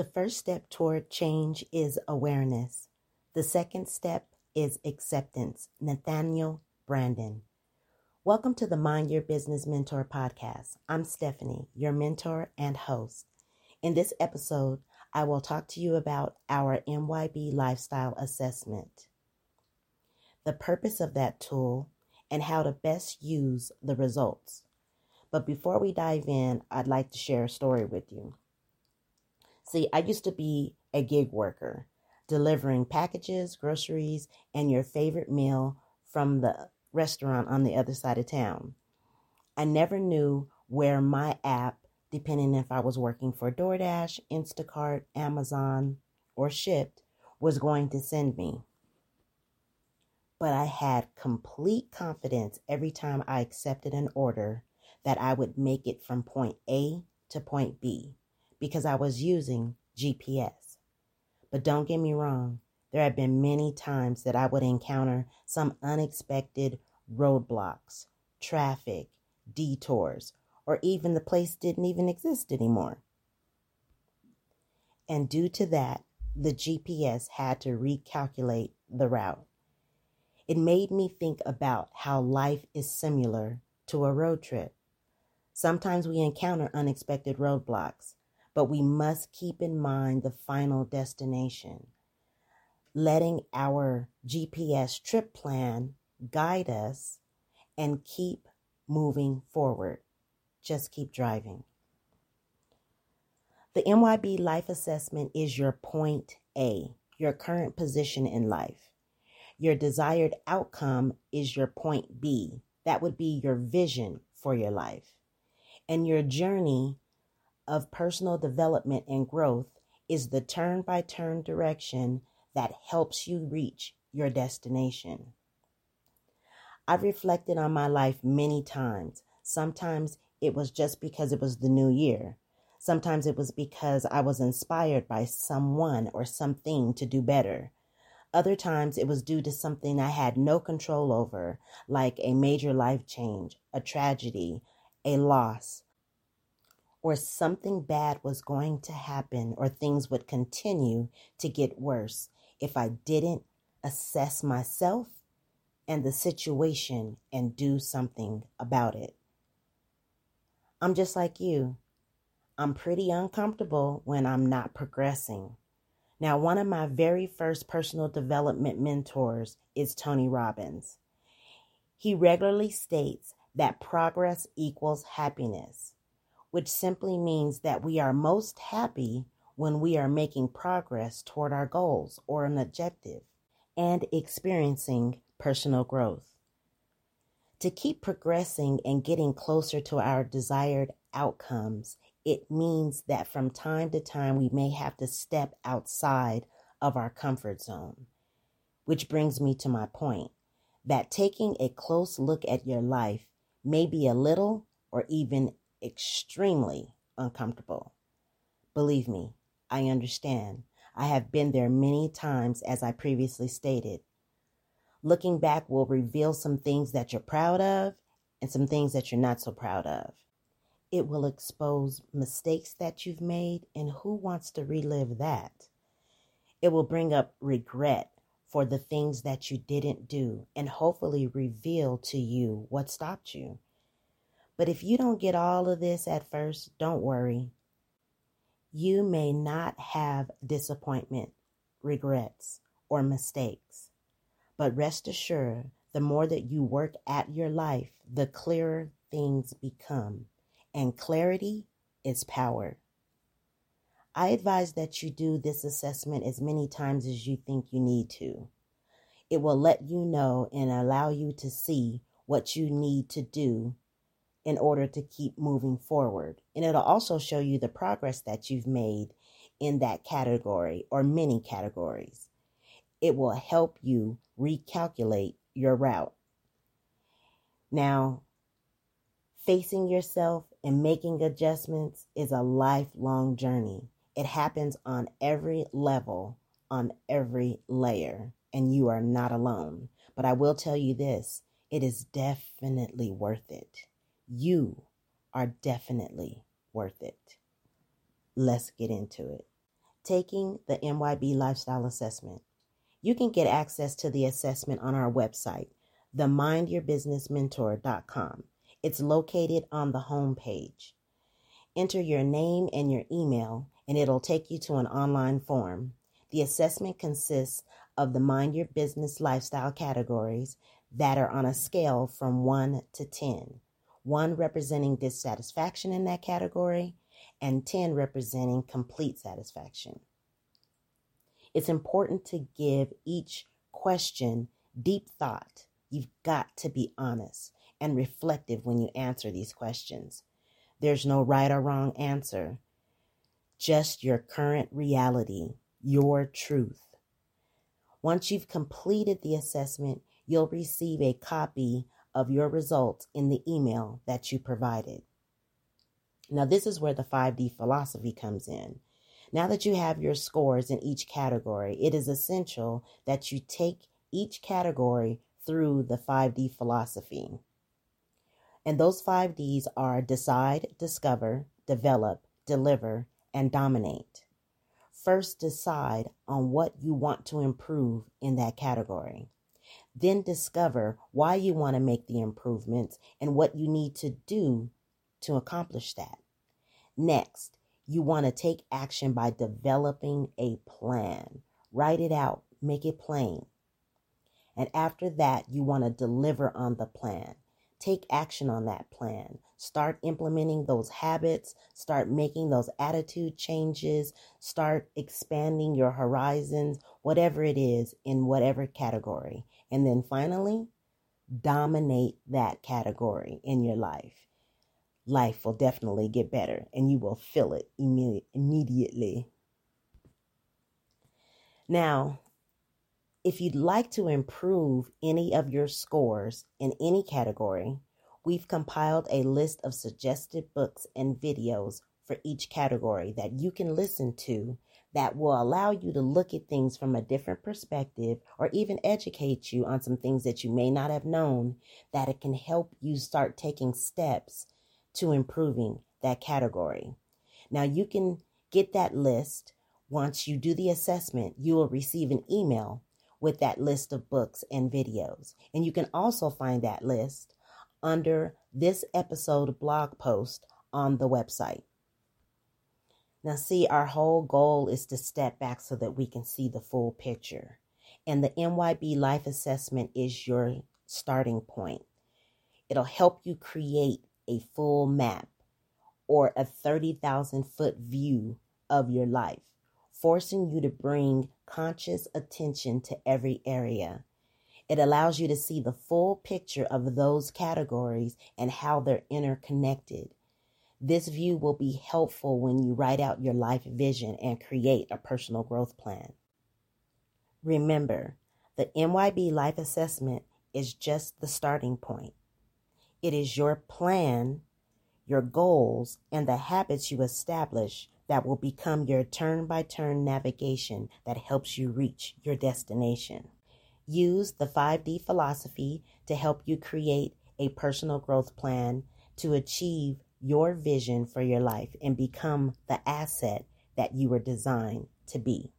The first step toward change is awareness. The second step is acceptance. Nathaniel Branden. Welcome to the Mind Your Business Mentor podcast. I'm Stephanie, your mentor and host. In this episode, I will talk to you about our MYB lifestyle assessment, the purpose of that tool, and how to best use the results. But before we dive in, I'd like to share a story with you. See, I used to be a gig worker, delivering packages, groceries, and your favorite meal from the restaurant on the other side of town. I never knew where my app, depending if I was working for DoorDash, Instacart, Amazon, or Shipt, was going to send me. But I had complete confidence every time I accepted an order that I would make it from point A to point B because I was using GPS. But don't get me wrong, there have been many times that I would encounter some unexpected roadblocks, traffic, detours, or even the place didn't even exist anymore. And due to that, the GPS had to recalculate the route. It made me think about how life is similar to a road trip. Sometimes we encounter unexpected roadblocks, but we must keep in mind the final destination. Letting our GPS trip plan guide us and keep moving forward. Just keep driving. The MYB life assessment is your point A, your current position in life. Your desired outcome is your point B. That would be your vision for your life. And your journey of personal development and growth is the turn by turn direction that helps you reach your destination. I've reflected on my life many times. Sometimes it was just because it was the new year. Sometimes it was because I was inspired by someone or something to do better. Other times it was due to something I had no control over, like a major life change, a tragedy, a loss, or something bad was going to happen or things would continue to get worse if I didn't assess myself and the situation and do something about it. I'm just like you. I'm pretty uncomfortable when I'm not progressing. Now, one of my very first personal development mentors is Tony Robbins. He regularly states that progress equals happiness which simply means that we are most happy when we are making progress toward our goals or an objective and experiencing personal growth. To keep progressing and getting closer to our desired outcomes, it means that from time to time we may have to step outside of our comfort zone. Which brings me to my point that taking a close look at your life may be a little or even extremely uncomfortable. Believe me, I understand. I have been there many times, as I previously stated. Looking back will reveal some things that you're proud of and some things that you're not so proud of. It will expose mistakes that you've made, and who wants to relive that? It will bring up regret for the things that you didn't do and hopefully reveal to you what stopped you. But if you don't get all of this at first, don't worry. You may not have disappointment, regrets, or mistakes. But rest assured, the more that you work at your life, the clearer things become. And clarity is power. I advise that you do this assessment as many times as you think you need to. It will let you know and allow you to see what you need to do in order to keep moving forward. And it'll also show you the progress that you've made in that category or many categories. It will help you recalculate your route. Now, facing yourself and making adjustments is a lifelong journey. It happens on every level, on every layer, and you are not alone. But I will tell you this it is definitely worth it. You are definitely worth it. Let's get into it. taking the MYB Lifestyle Assessment. You can get access to the assessment on our website, themindyourbusinessmentor.com. It's located on the home page. Enter your name and your email, and it'll take you to an online form. The assessment consists of the Mind Your Business lifestyle categories that are on a scale from 1 to 10, 1 representing dissatisfaction in that category, and 10 representing complete satisfaction. It's important to give each question deep thought. You've got to be honest and reflective when you answer these questions. There's no right or wrong answer, just your current reality, your truth. Once you've completed the assessment, you'll receive a copy of your results in the email that you provided. Now, this is where the 5D philosophy comes in. Now that you have your scores in each category, it is essential that you take each category through the 5D philosophy. And those 5Ds are decide, discover, develop, deliver, and dominate. First, decide on what you want to improve in that category. Then discover why you want to make the improvements and what you need to do to accomplish that. Next, you want to take action by developing a plan. Write it out, make it plain. And after that, you want to deliver on the plan. Take action on that plan. Start implementing those habits. Start making those attitude changes. Start expanding your horizons, whatever it is, in whatever category. And then finally, dominate that category in your life. Life will definitely get better and you will feel it imme- immediately. Now, if you'd like to improve any of your scores in any category, we've compiled a list of suggested books and videos for each category that you can listen to that will allow you to look at things from a different perspective or even educate you on some things that you may not have known that it can help you start taking steps to improving that category. Now you can get that list once you do the assessment, you will receive an email with that list of books and videos. And you can also find that list under this episode blog post on the website. Now, see, our whole goal is to step back so that we can see the full picture. And the MYB Life Assessment is your starting point. It'll help you create a full map or a 30,000 foot view of your life forcing you to bring conscious attention to every area. It allows you to see the full picture of those categories and how they're interconnected. This view will be helpful when you write out your life vision and create a personal growth plan. Remember, the MYB Life Assessment is just the starting point. It is your plan, your goals, and the habits you establish that will become your turn by turn navigation that helps you reach your destination. Use the 5D philosophy to help you create a personal growth plan to achieve your vision for your life and become the asset that you were designed to be.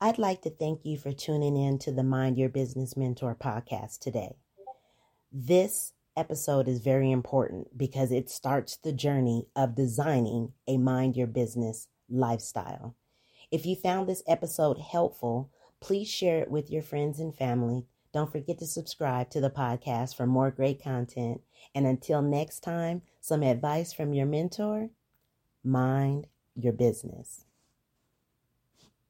I'd like to thank you for tuning in to the Mind Your Business Mentor podcast today. This episode is very important because it starts the journey of designing a mind your business lifestyle. If you found this episode helpful, please share it with your friends and family. Don't forget to subscribe to the podcast for more great content. And until next time, some advice from your mentor mind your business.